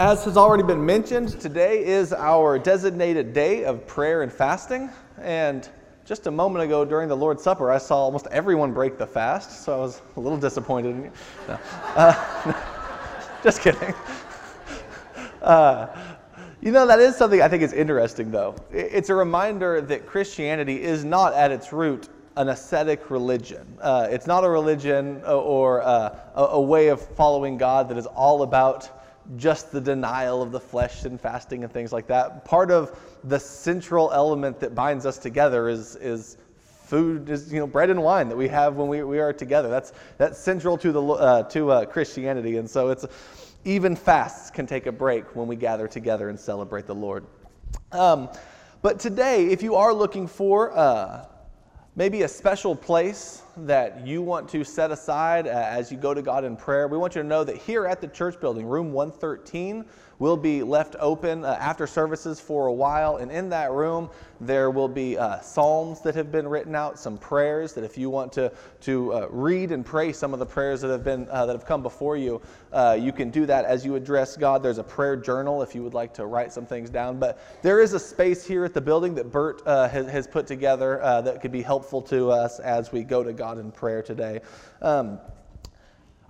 As has already been mentioned, today is our designated day of prayer and fasting. And just a moment ago during the Lord's Supper, I saw almost everyone break the fast, so I was a little disappointed. In you. No. Uh, just kidding. Uh, you know, that is something I think is interesting, though. It's a reminder that Christianity is not at its root an ascetic religion. Uh, it's not a religion or uh, a way of following God that is all about just the denial of the flesh and fasting and things like that. Part of the central element that binds us together is, is food, is you know bread and wine that we have when we, we are together. That's that's central to the uh, to uh, Christianity, and so it's even fasts can take a break when we gather together and celebrate the Lord. Um, but today, if you are looking for uh, maybe a special place that you want to set aside uh, as you go to God in prayer, we want you to know that here at the church building, room 113, will be left open uh, after services for a while. And in that room, there will be uh, psalms that have been written out, some prayers that if you want to, to uh, read and pray some of the prayers that have, been, uh, that have come before you, uh, you can do that as you address God. There's a prayer journal if you would like to write some things down. But there is a space here at the building that Bert has, has, put together that could be helpful to us as we go to God in prayer today. Um,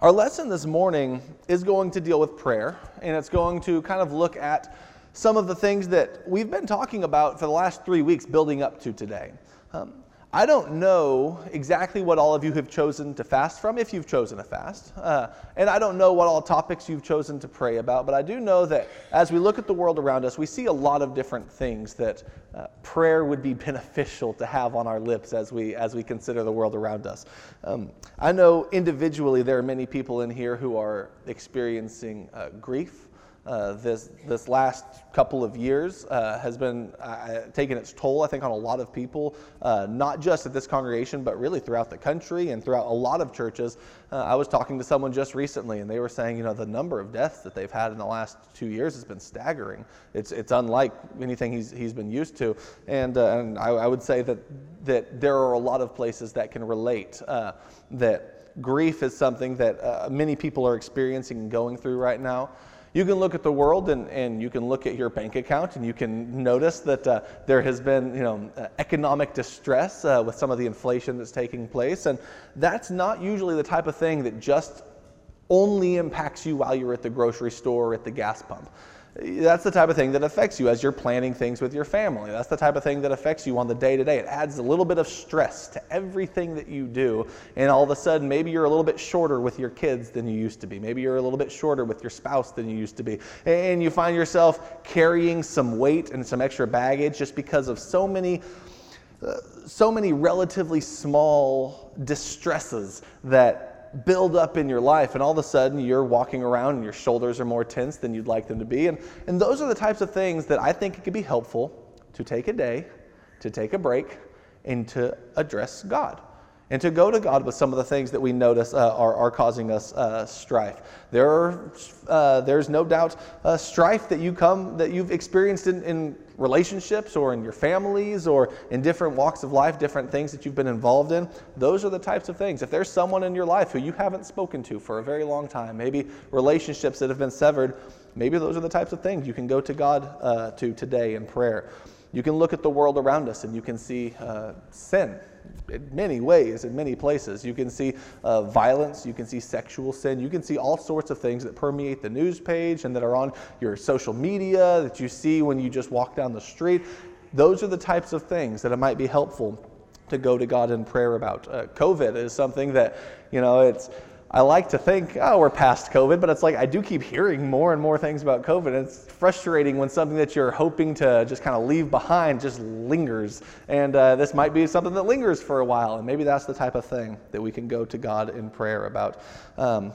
our lesson this morning is going to deal with prayer, and it's going to kind of look at some of the things that we've been talking about for the last three weeks building up to today. Um, I don't know exactly what all of you have chosen to fast from, if you've chosen a fast. Uh, and I don't know what all topics you've chosen to pray about, but I do know that as we look at the world around us, we see a lot of different things that uh, prayer would be beneficial to have on our lips as we, as we consider the world around us. Um, I know individually there are many people in here who are experiencing uh, grief. Uh, this this last couple of years uh, has been uh, taking its toll, I think, on a lot of people, uh, not just at this congregation, but really throughout the country and throughout a lot of churches. Uh, I was talking to someone just recently, and they were saying, you know, the number of deaths that they've had in the last two years has been staggering. It's it's unlike anything he's he's been used to, and and I, I, would say that that there are a lot of places that can relate that grief is something that many people are experiencing and going through right now. You can look at the world and, and you can look at your bank account and you can notice that uh, there has been you know, uh, economic distress uh, with some of the inflation that's taking place. And that's not usually the type of thing that just only impacts you while you're at the grocery store or at the gas pump. That's the type of thing that affects you as you're planning things with your family. That's the type of thing that affects you on the day to day. It adds a little bit of stress to everything that you do. And all of a sudden, maybe you're a little bit shorter with your kids than you used to be. Maybe you're a little bit shorter with your spouse than you used to be. And you find yourself carrying some weight and some extra baggage just because of so many. Uh, so many relatively small distresses that build up in your life, and all of a sudden you're walking around and your shoulders are more tense than you'd like them to be. And, and those are the types of things that I think it could be helpful to take a day, to take a break, and to address God and to go to God with some of the things that we notice uh, are, are causing us uh, strife. There are, uh, there's no doubt uh, strife that you come that you've experienced in, in, relationships or in your families or in different walks of life, different things that you've been involved in. Those are the types of things. If there's someone in your life who you haven't spoken to for a very long time, maybe relationships that have been severed, maybe those are the types of things you can go to God uh, to today in prayer. You can look at the world around us and you can see uh, sin in many ways, in many places. You can see uh, violence, you can see sexual sin, you can see all sorts of things that permeate the news page and that are on your social media that you see when you just walk down the street. Those are the types of things that it might be helpful to go to God in prayer about. Uh, COVID is something that, you know, it's I like to think, oh, we're past COVID, but it's like I do keep hearing more and more things about COVID. And it's frustrating when something that you're hoping to just kind of leave behind just lingers. And uh, this might be something that lingers for a while. And maybe that's the type of thing that we can go to God in prayer about. Um,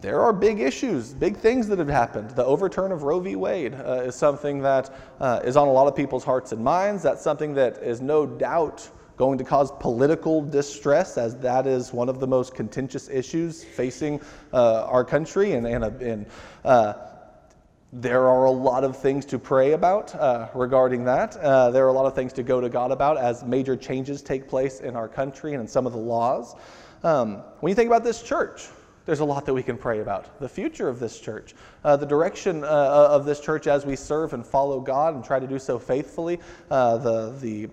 there are big issues, big things that have happened. The overturn of Roe v. Wade uh, is something that uh, is on a lot of people's hearts and minds. That's something that is no doubt going to cause political distress, as that is one of the most contentious issues facing uh, our country. And, and, and uh, there are a lot of things to pray about uh, regarding that. Uh, there are a lot of things to go to God about as major changes take place in our country and in some of the laws. Um, when you think about this church, there's a lot that we can pray about. The future of this church, uh, the direction uh, of this church as we serve and follow God and try to do so faithfully, uh, the, the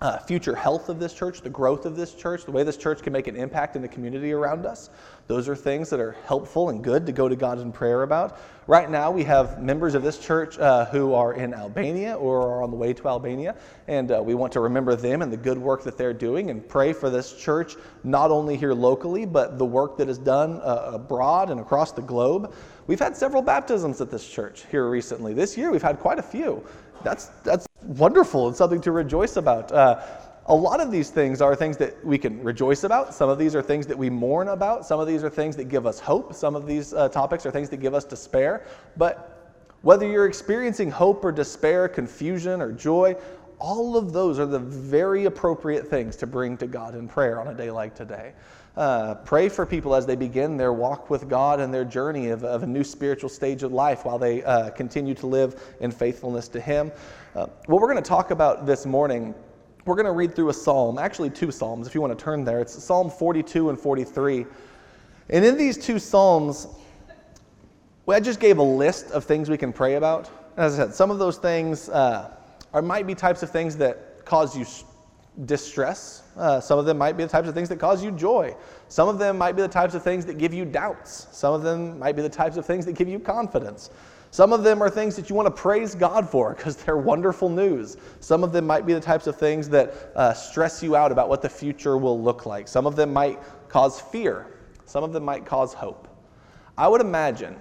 uh, future health of this church, the growth of this church, the way this church can make an impact in the community around us. Those are things that are helpful and good to go to God in prayer about. Right now, we have members of this church uh, who are in Albania or are on the way to Albania, and uh, we want to remember them and the good work that they're doing and pray for this church, not only here locally, but the work that is done uh, abroad and across the globe. We've had several baptisms at this church here recently. This year, we've had quite a few. That's, that's wonderful and something to rejoice about. Uh, a lot of these things are things that we can rejoice about. Some of these are things that we mourn about. Some of these are things that give us hope. Some of these uh, topics are things that give us despair. But whether you're experiencing hope or despair, confusion or joy, all of those are the very appropriate things to bring to God in prayer on a day like today. Uh, pray for people as they begin their walk with God and their journey of, of a new spiritual stage of life while they uh, continue to live in faithfulness to Him. Uh, what we're going to talk about this morning, we're going to read through a psalm, actually two psalms, if you want to turn there. It's Psalm 42 and 43. And in these two psalms, well, I just gave a list of things we can pray about. And As I said, some of those things uh, are, might be types of things that cause you distress. Uh, some of them might be the types of things that cause you joy. Some of them might be the types of things that give you doubts. Some of them might be the types of things that give you confidence. Some of them are things that you want to praise God for because they're wonderful news. Some of them might be the types of things that uh, stress you out about what the future will look like. Some of them might cause fear. Some of them might cause hope. I would imagine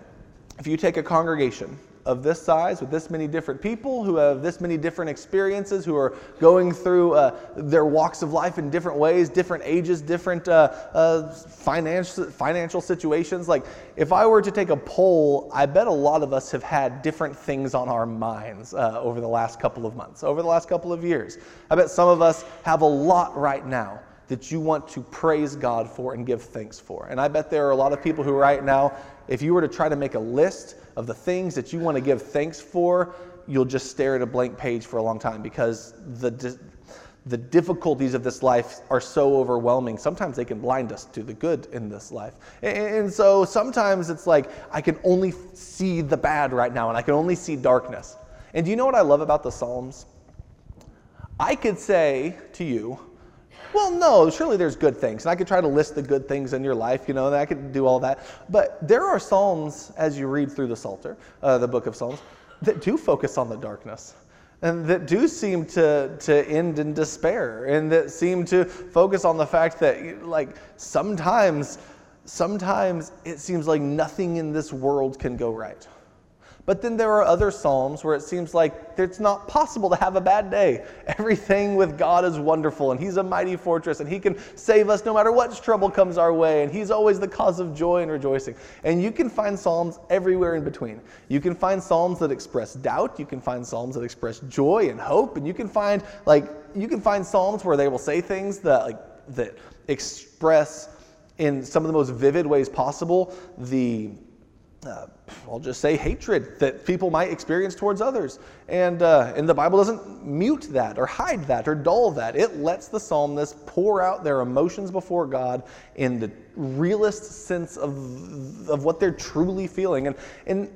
if you take a congregation of this size with this many different people who have this many different experiences, who are going through uh, their walks of life in different ways, different ages, different uh, uh, financial, financial situations. Like, if I were to take a poll, I bet a lot of us have had different things on our minds uh, over the last couple of months, over the last couple of years. I bet some of us have a lot right now that you want to praise God for and give thanks for. And I bet there are a lot of people who, right now, if you were to try to make a list of the things that you want to give thanks for, you'll just stare at a blank page for a long time because the, the difficulties of this life are so overwhelming. Sometimes they can blind us to the good in this life. And so sometimes it's like, I can only see the bad right now and I can only see darkness. And do you know what I love about the Psalms? I could say to you, well, no, surely there's good things. And I could try to list the good things in your life, you know, and I could do all that. But there are Psalms, as you read through the Psalter, uh, the book of Psalms, that do focus on the darkness and that do seem to, to end in despair and that seem to focus on the fact that, like, sometimes, sometimes it seems like nothing in this world can go right. But then there are other Psalms where it seems like it's not possible to have a bad day. Everything with God is wonderful, and He's a mighty fortress, and He can save us no matter what trouble comes our way, and He's always the cause of joy and rejoicing. And you can find Psalms everywhere in between. You can find Psalms that express doubt, you can find Psalms that express joy and hope, and you can find like you can find Psalms where they will say things that like that express in some of the most vivid ways possible the uh, I'll just say hatred that people might experience towards others. And, uh, and the Bible doesn't mute that or hide that or dull that. It lets the psalmist pour out their emotions before God in the realest sense of, of what they're truly feeling. And, and,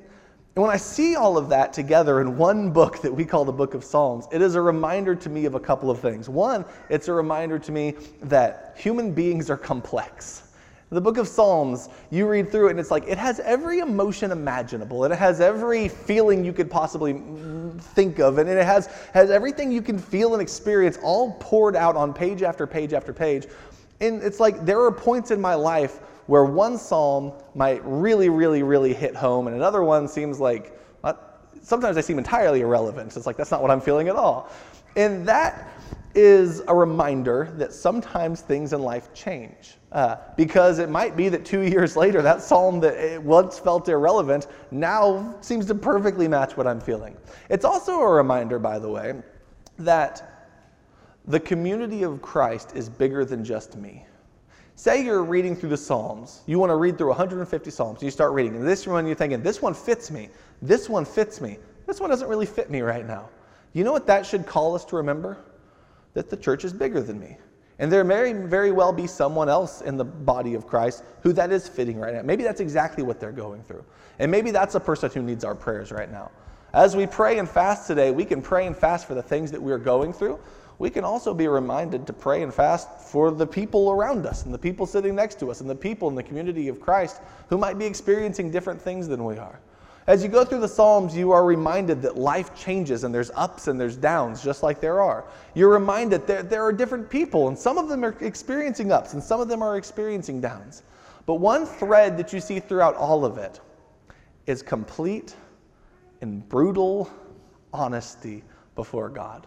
and when I see all of that together in one book that we call the Book of Psalms, it is a reminder to me of a couple of things. One, it's a reminder to me that human beings are complex. The book of Psalms, you read through it and it's like it has every emotion imaginable and it has every feeling you could possibly think of and it has, has everything you can feel and experience all poured out on page after page after page. And it's like there are points in my life where one psalm might really, really, really hit home and another one seems like, uh, sometimes they seem entirely irrelevant. It's like that's not what I'm feeling at all. And that is a reminder that sometimes things in life change. Uh, because it might be that two years later, that psalm that once felt irrelevant now seems to perfectly match what I'm feeling. It's also a reminder, by the way, that the community of Christ is bigger than just me. Say you're reading through the Psalms, you want to read through 150 Psalms, And you start reading, and this one you're thinking, this one fits me, this one fits me, this one doesn't really fit me right now. You know what that should call us to remember? That the church is bigger than me And there may very well be someone else in the body of Christ who that is fitting right now. Maybe that's exactly what they're going through. And maybe that's a person who needs our prayers right now. As we pray and fast today, we can pray and fast for the things that we're going through. We can also be reminded to pray and fast for the people around us and the people sitting next to us and the people in the community of Christ who might be experiencing different things than we are. As you go through the Psalms, you are reminded that life changes and there's ups and there's downs, just like there are. You're reminded that there are different people, and some of them are experiencing ups and some of them are experiencing downs. But one thread that you see throughout all of it is complete and brutal honesty before God.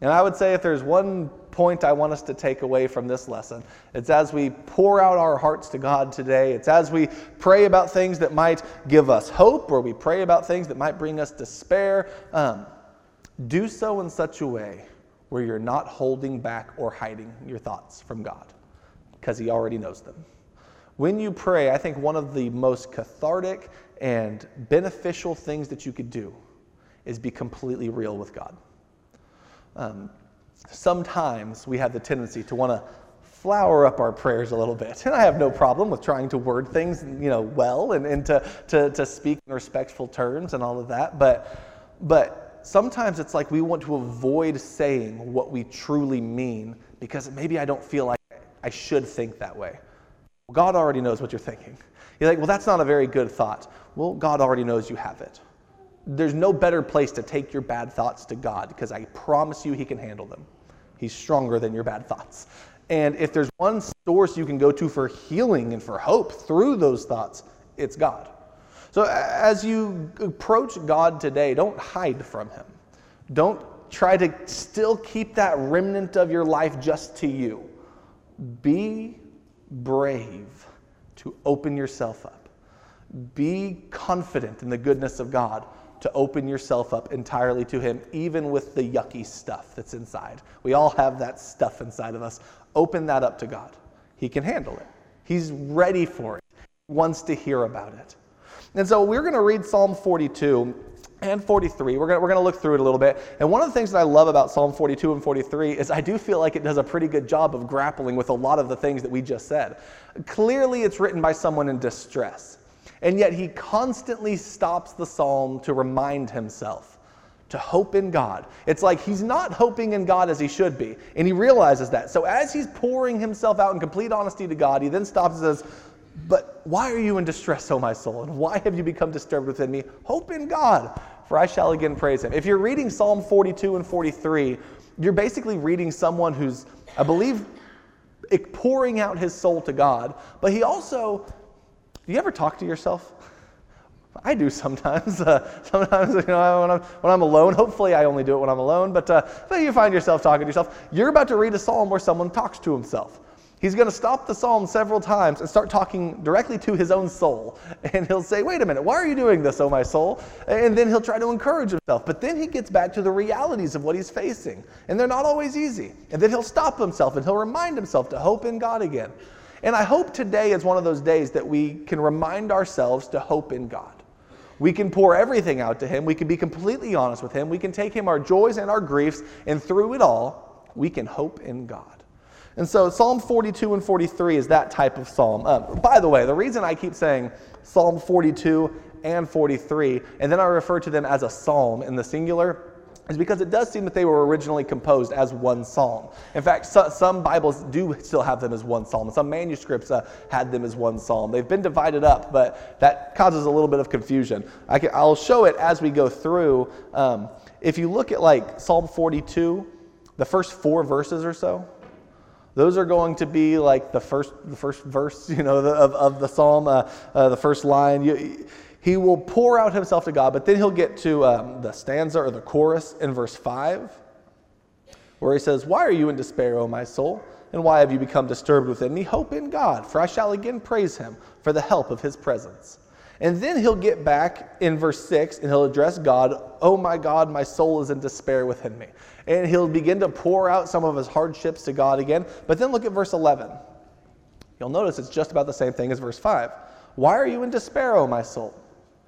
And I would say if there's one point I want us to take away from this lesson, it's as we pour out our hearts to God today, it's as we pray about things that might give us hope or we pray about things that might bring us despair, um, do so in such a way where you're not holding back or hiding your thoughts from God because He already knows them. When you pray, I think one of the most cathartic and beneficial things that you could do is be completely real with God. Um, sometimes we have the tendency to want to flower up our prayers a little bit. And I have no problem with trying to word things, you know, well and, and to, to, to speak in respectful terms and all of that. But, but sometimes it's like we want to avoid saying what we truly mean because maybe I don't feel like I should think that way. God already knows what you're thinking. You're like, well, that's not a very good thought. Well, God already knows you have it there's no better place to take your bad thoughts to God because I promise you He can handle them. He's stronger than your bad thoughts. And if there's one source you can go to for healing and for hope through those thoughts, it's God. So as you approach God today, don't hide from Him. Don't try to still keep that remnant of your life just to you. Be brave to open yourself up. Be confident in the goodness of God to open yourself up entirely to Him, even with the yucky stuff that's inside. We all have that stuff inside of us. Open that up to God. He can handle it, He's ready for it, He wants to hear about it. And so we're going to read Psalm 42 and 43. We're going we're to look through it a little bit. And one of the things that I love about Psalm 42 and 43 is I do feel like it does a pretty good job of grappling with a lot of the things that we just said. Clearly, it's written by someone in distress. And yet he constantly stops the psalm to remind himself to hope in God. It's like he's not hoping in God as he should be, and he realizes that. So as he's pouring himself out in complete honesty to God, he then stops and says, But why are you in distress, O my soul? And why have you become disturbed within me? Hope in God, for I shall again praise him. If you're reading Psalm 42 and 43, you're basically reading someone who's, I believe, pouring out his soul to God, but he also do you ever talk to yourself? I do sometimes. Uh, sometimes, you know, when I'm, when I'm alone, hopefully I only do it when I'm alone, but, uh, but you find yourself talking to yourself. You're about to read a psalm where someone talks to himself. He's going to stop the psalm several times and start talking directly to his own soul. And he'll say, Wait a minute, why are you doing this, oh my soul? And then he'll try to encourage himself. But then he gets back to the realities of what he's facing. And they're not always easy. And then he'll stop himself and he'll remind himself to hope in God again. And I hope today is one of those days that we can remind ourselves to hope in God. We can pour everything out to Him. We can be completely honest with Him. We can take Him our joys and our griefs, and through it all, we can hope in God. And so Psalm 42 and 43 is that type of psalm. Uh, by the way, the reason I keep saying Psalm 42 and 43, and then I refer to them as a psalm in the singular, is because it does seem that they were originally composed as one psalm. In fact, so, some Bibles do still have them as one psalm, some manuscripts uh, had them as one psalm. They've been divided up, but that causes a little bit of confusion. I will show it as we go through. Um, if you look at like Psalm 42, the first four verses or so, those are going to be like the first, the first verse, you know, of, of the psalm, uh, uh, the first line. You, he will pour out himself to God, but then he'll get to um, the stanza or the chorus in verse 5, where he says, Why are you in despair, O my soul? And why have you become disturbed within me? Hope in God, for I shall again praise him for the help of his presence. And then he'll get back in verse 6 and he'll address God, Oh my God, my soul is in despair within me. And he'll begin to pour out some of his hardships to God again. But then look at verse 11. You'll notice it's just about the same thing as verse 5. Why are you in despair, O my soul?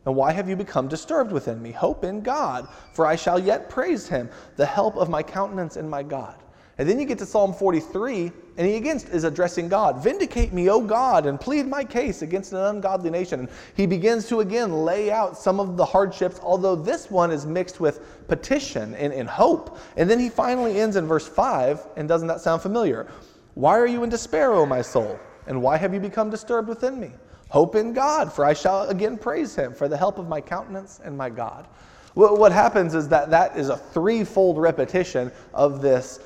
And why have you become disturbed within me? Hope in God, for I shall yet praise him, the help of my countenance and my God. And then you get to Psalm 43, and he again is addressing God. Vindicate me, O God, and plead my case against an ungodly nation. And he begins to again lay out some of the hardships, although this one is mixed with petition and, and hope. And then he finally ends in verse 5, and doesn't that sound familiar? Why are you in despair, O my soul? And why have you become disturbed within me? Hope in God, for I shall again praise him for the help of my countenance and my God. What happens is that that is a threefold repetition of this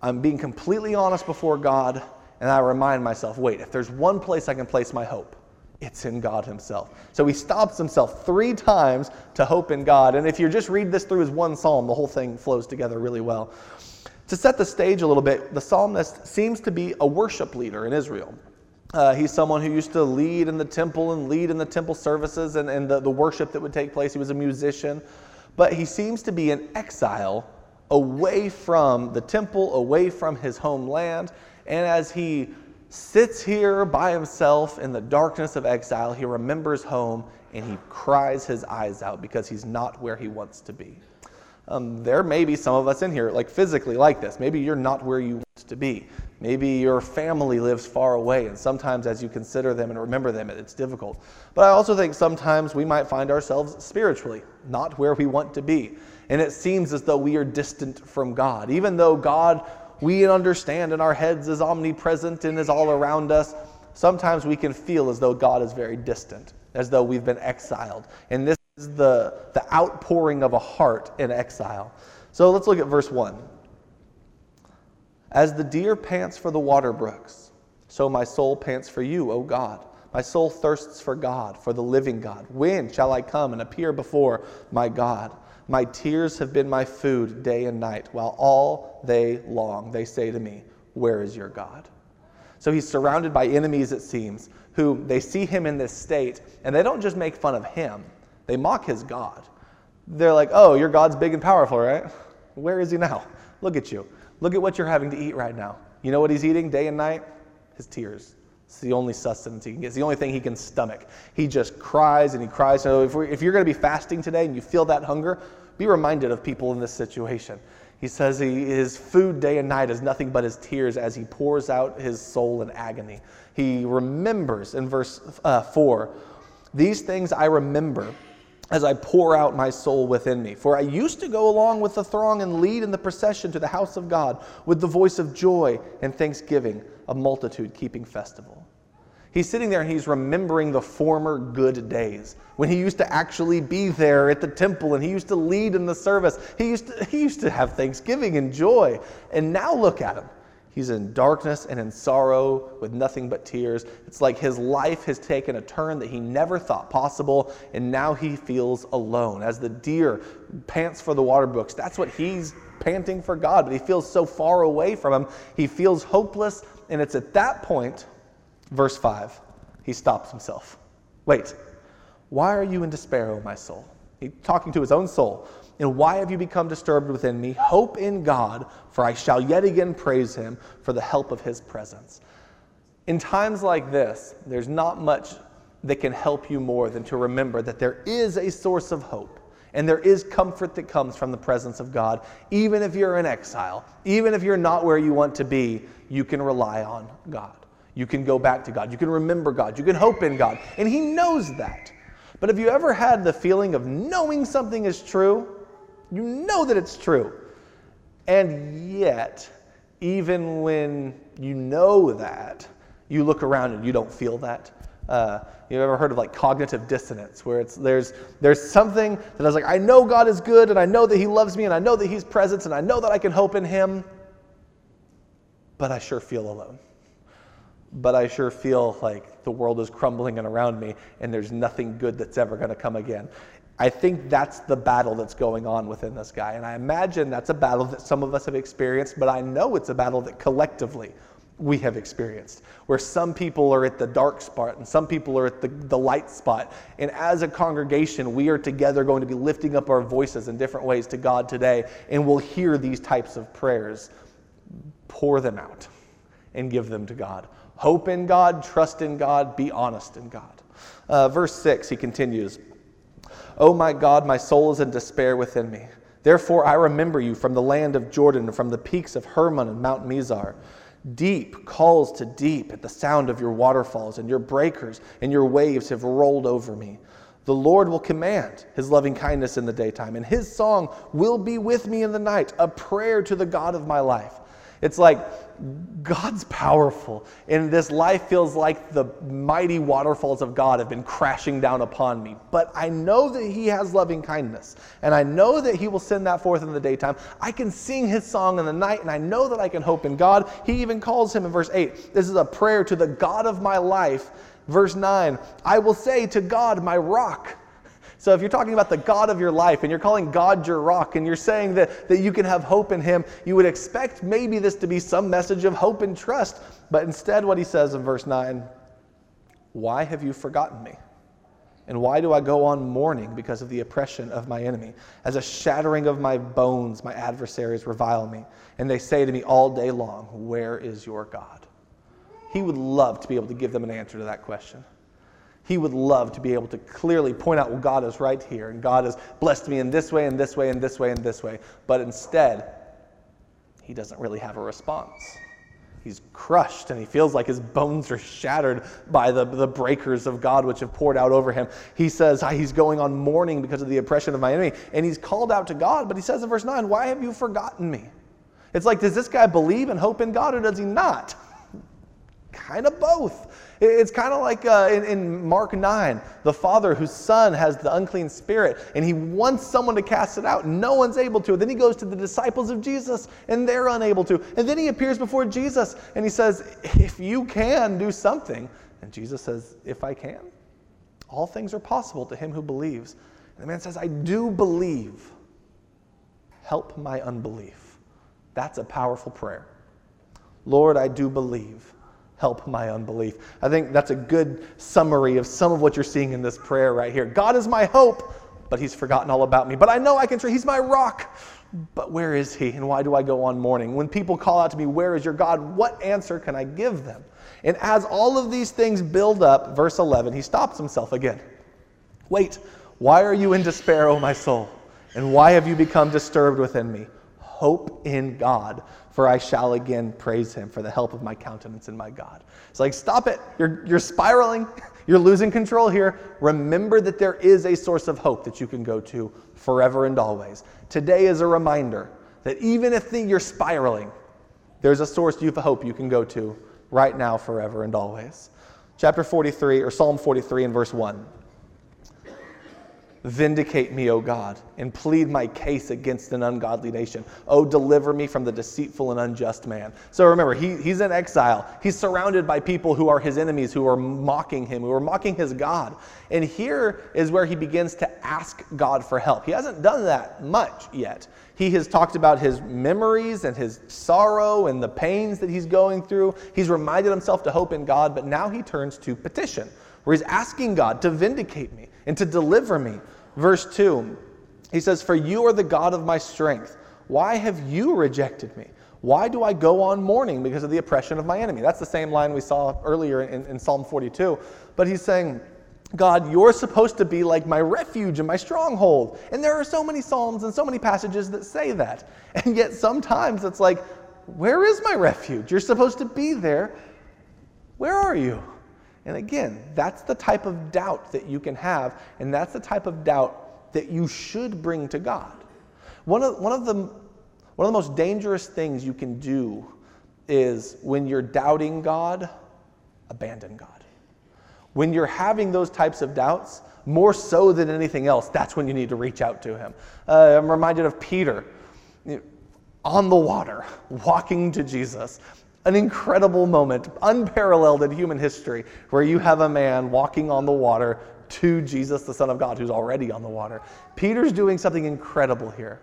I'm being completely honest before God, and I remind myself wait, if there's one place I can place my hope, it's in God Himself. So he stops himself three times to hope in God. And if you just read this through as one psalm, the whole thing flows together really well. To set the stage a little bit, the psalmist seems to be a worship leader in Israel. Uh, he's someone who used to lead in the temple and lead in the temple services and, and the, the worship that would take place. He was a musician. But he seems to be in exile away from the temple, away from his homeland. And as he sits here by himself in the darkness of exile, he remembers home and he cries his eyes out because he's not where he wants to be. Um, there may be some of us in here, like physically like this. Maybe you're not where you want to be. Maybe your family lives far away, and sometimes as you consider them and remember them, it's difficult. But I also think sometimes we might find ourselves spiritually not where we want to be and it seems as though we are distant from God. Even though God, we understand in our heads, is omnipresent and is all around us, sometimes we can feel as though God is very distant, as though we've been exiled. And this is the, the outpouring of a heart in exile. So let's look at verse 1. As the deer pants for the water brooks, so my soul pants for you, O God. My soul thirsts for God, for the living God. When shall I come and appear before my God? My tears have been my food day and night, while all day long they say to me, Where is your God? So he's surrounded by enemies, it seems, who they see him in this state, and they don't just make fun of him, they mock his God. They're like, Oh, your God's big and powerful, right? Where is he now? Look at you. Look at what you're having to eat right now. You know what he's eating day and night? His tears. It's the only sustenance he can get. It's the only thing he can stomach. He just cries and he cries. So if, if you're going to be fasting today and you feel that hunger, be reminded of people in this situation. He says he, his food day and night is nothing but his tears as he pours out his soul in agony. He remembers in verse uh, 4 These things I remember as I pour out my soul within me. For I used to go along with the throng and lead in the procession to the house of God with the voice of joy and thanksgiving, a multitude keeping festival. He's sitting there and he's remembering the former good days when he used to actually be there at the temple and he used to lead in the service. He used to, he used to have thanksgiving and joy. And now look at him. He's in darkness and in sorrow with nothing but tears. It's like his life has taken a turn that he never thought possible, and now he feels alone. As the deer pants for the water brooks, that's what he's panting for God, but he feels so far away from him. He feels hopeless, and it's at that point Verse 5, he stops himself. Wait, why are you in despair, O my soul? He's talking to his own soul. And why have you become disturbed within me? Hope in God, for I shall yet again praise him for the help of his presence. In times like this, there's not much that can help you more than to remember that there is a source of hope and there is comfort that comes from the presence of God. Even if you're in exile, even if you're not where you want to be, you can rely on God. You can go back to God. You can remember God. You can hope in God. And He knows that. But have you ever had the feeling of knowing something is true? You know that it's true. And yet, even when you know that, you look around and you don't feel that. Uh, you ever heard of like cognitive dissonance, where it's there's there's something that I was like, I know God is good, and I know that He loves me, and I know that He's present, and I know that I can hope in Him, but I sure feel alone but I sure feel like the world is crumbling and around me and there's nothing good that's ever going to come again. I think that's the battle that's going on within this guy. And I imagine that's a battle that some of us have experienced, but I know it's a battle that collectively we have experienced, where some people are at the dark spot and some people are at the, the light spot. And as a congregation, we are together going to be lifting up our voices in different ways to God today, and we'll hear these types of prayers. Pour them out and give them to God. Hope in God, trust in God, be honest in God. Uh, verse 6, he continues Oh my God, my soul is in despair within me. Therefore, I remember you from the land of Jordan from the peaks of Hermon and Mount Mizar. Deep calls to deep at the sound of your waterfalls, and your breakers and your waves have rolled over me. The Lord will command his loving kindness in the daytime, and his song will be with me in the night, a prayer to the God of my life. It's like God's powerful, and this life feels like the mighty waterfalls of God have been crashing down upon me. But I know that He has loving kindness, and I know that He will send that forth in the daytime. I can sing His song in the night, and I know that I can hope in God. He even calls Him in verse 8 this is a prayer to the God of my life. Verse 9 I will say to God, my rock. So if you're talking about the God of your life and you're calling God your rock and you're saying that, that you can have hope in him, you would expect maybe this to be some message of hope and trust. But instead, what he says in verse 9 Why have you forgotten me? And why do I go on mourning because of the oppression of my enemy? As a shattering of my bones, my adversaries revile me. And they say to me all day long, Where is your God? He would love to be able to give them an answer to that question. He would love to be able to clearly point out, well, God is right here, and God has blessed me in this way, and this way, and this way, and this way. But instead, he doesn't really have a response. He's crushed, and he feels like his bones are shattered by the, the breakers of God which have poured out over him. He says ah, he's going on mourning because of the oppression of my enemy, and he's called out to God, but he says in verse 9, Why have you forgotten me? It's like, does this guy believe and hope in God, or does he not? Kind of both. It's kind of like uh, in, in, Mark 9, the father whose son has the unclean spirit, and he wants someone to cast it out. And no one's able to. Then he goes to the disciples of Jesus, and they're unable to. And then he appears before Jesus, and he says, If you can, do something. And Jesus says, If I can. All things are possible to him who believes. And the man says, I do believe. Help my unbelief. That's a powerful prayer. Lord, I do believe help my unbelief. I think that's a good summary of some of what you're seeing in this prayer right here. God is my hope, but he's forgotten all about me. But I know I can trust. He's my rock. But where is he and why do I go on mourning? When people call out to me, Where is your God? What answer can I give them? And as all of these things build up, verse 11, he stops himself again. Wait, why are you in despair, O my soul? And why have you become disturbed within me? Hope in God, for I shall again praise him for the help of my countenance and my God. It's like, stop it. You're, you're spiraling. You're losing control here. Remember that there is a source of hope that you can go to forever and always. Today is a reminder that even if you're spiraling, there's a source of hope you can go to right now, forever and always. Chapter 43, or Psalm 43, and verse 1. Vindicate me, O God, and plead my case against an ungodly nation. Oh, deliver me from the deceitful and unjust man. So remember, he, he's in exile. He's surrounded by people who are his enemies, who are mocking him, who are mocking his God. And here is where he begins to ask God for help. He hasn't done that much yet. He has talked about his memories and his sorrow and the pains that he's going through. He's reminded himself to hope in God, but now he turns to petition, where he's asking God to vindicate me and to deliver me. Verse 2, he says, For you are the God of my strength. Why have you rejected me? Why do I go on mourning because of the oppression of my enemy? That's the same line we saw earlier in, in Psalm 42. But he's saying, God, you're supposed to be like my refuge and my stronghold. And there are so many Psalms and so many passages that say that. And yet sometimes it's like, where is my refuge? You're supposed to be there. Where are you? And again, that's the type of doubt that you can have, and that's the type of doubt that you should bring to God. One of, one of, the, one of the most dangerous things you can do is when you're doubting God, abandon God. When you're having those types of doubts, more so than anything else, that's when you need to reach out to Him. Uh, I'm reminded of Peter on the water, walking to Jesus an incredible moment, unparalleled in human history, where you have a man walking on the water to Jesus, the Son of God, who's already on the water. Peter's doing something incredible here.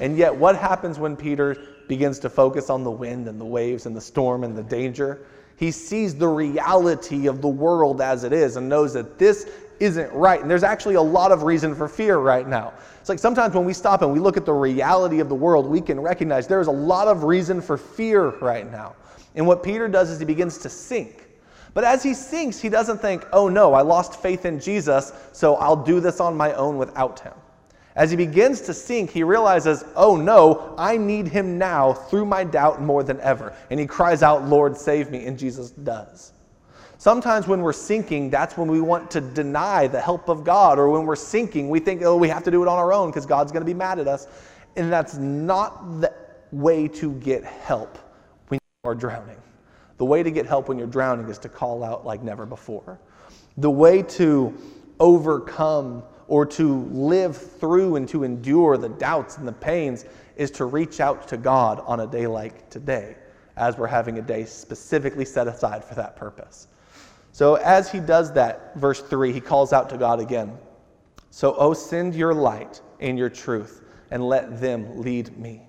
And yet, what happens when Peter begins to focus on the wind and the waves and the storm and the danger? He sees the reality of the world as it is and knows that this isn't right. And there's actually a lot of reason for fear right now. It's like sometimes when we stop and we look at the reality of the world, we can recognize there's a lot of reason for fear right now. And what Peter does is he begins to sink. But as he sinks, he doesn't think, oh no, I lost faith in Jesus, so I'll do this on my own without him. As he begins to sink, he realizes, oh no, I need him now through my doubt more than ever. And he cries out, Lord, save me. And Jesus does. Sometimes when we're sinking, that's when we want to deny the help of God. Or when we're sinking, we think, oh, we have to do it on our own because God's going to be mad at us. And that's not the way to get help when you are drowning. The way to get help when you're drowning is to call out like never before. The way to overcome or to live through and to endure the doubts and the pains is to reach out to God on a day like today, as we're having a day specifically set aside for that purpose. So, as he does that, verse 3, he calls out to God again. So, oh, send your light and your truth, and let them lead me.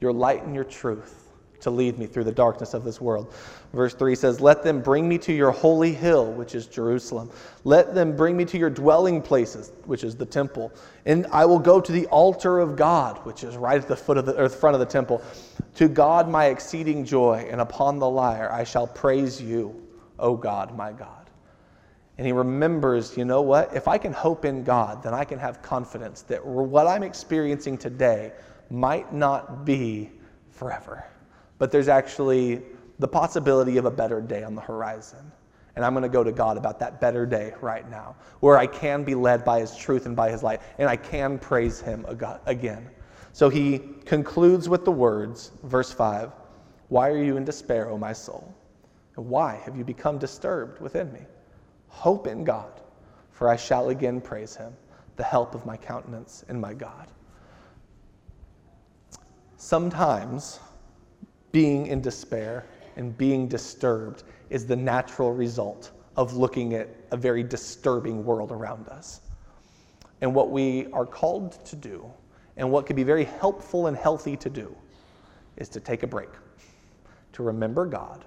Your light and your truth to lead me through the darkness of this world. Verse 3 says, Let them bring me to your holy hill, which is Jerusalem. Let them bring me to your dwelling places, which is the temple. And I will go to the altar of God, which is right at the foot of the or the front of the temple. To God my exceeding joy, and upon the lyre I shall praise you, O God, my God. And he remembers, you know what? If I can hope in God, then I can have confidence that what I'm experiencing today might not be forever but there's actually the possibility of a better day on the horizon. And I'm going to go to God about that better day right now, where I can be led by His truth and by His light, and I can praise Him again. So he concludes with the words, verse 5 Why are you in despair, O my soul? Why have you become disturbed within me? Hope in God, for I shall again praise Him, the help of my countenance and my God. Sometimes being in despair and being disturbed is the natural result of looking at a very disturbing world around us. And what we are called to do, and what can be very helpful and healthy to do, is to take a break, to remember God,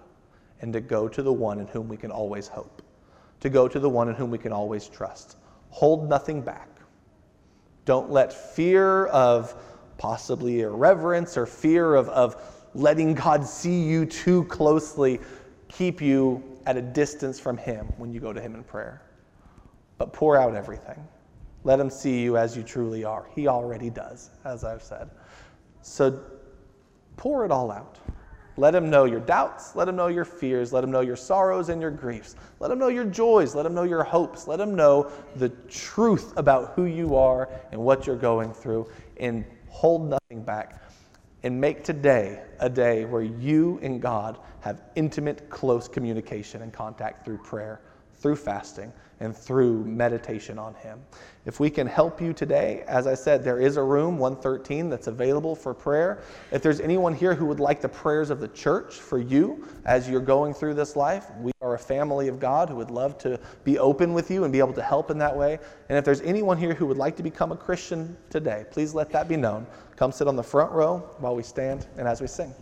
and to go to the one in whom we can always hope, to go to the one in whom we can always trust. Hold nothing back. Don't let fear of possibly irreverence or fear of, of letting God see you too closely keep you at a distance from Him when you go to Him in prayer. But pour out everything. Let Him see you as you truly are. He already does, as I've said. So pour it all out. Let him know your doubts. Let him know your fears. Let him know your sorrows and your griefs. Let him know your joys. Let him know your hopes. Let him know the truth about who you are and what you're going through. And hold nothing back and make today a day where you and God have intimate, close communication and contact through prayer, through fasting, and through meditation on Him. If we can help you today, as I said, there is a room, 113, that's available for prayer. If there's anyone here who would like the prayers of the church for you as you're going through this life, we are a family of God who would love to be open with you and be able to help in that way. And if there's anyone here who would like to become a Christian today, please let that be known. Come sit on the front row while we stand and as we sing.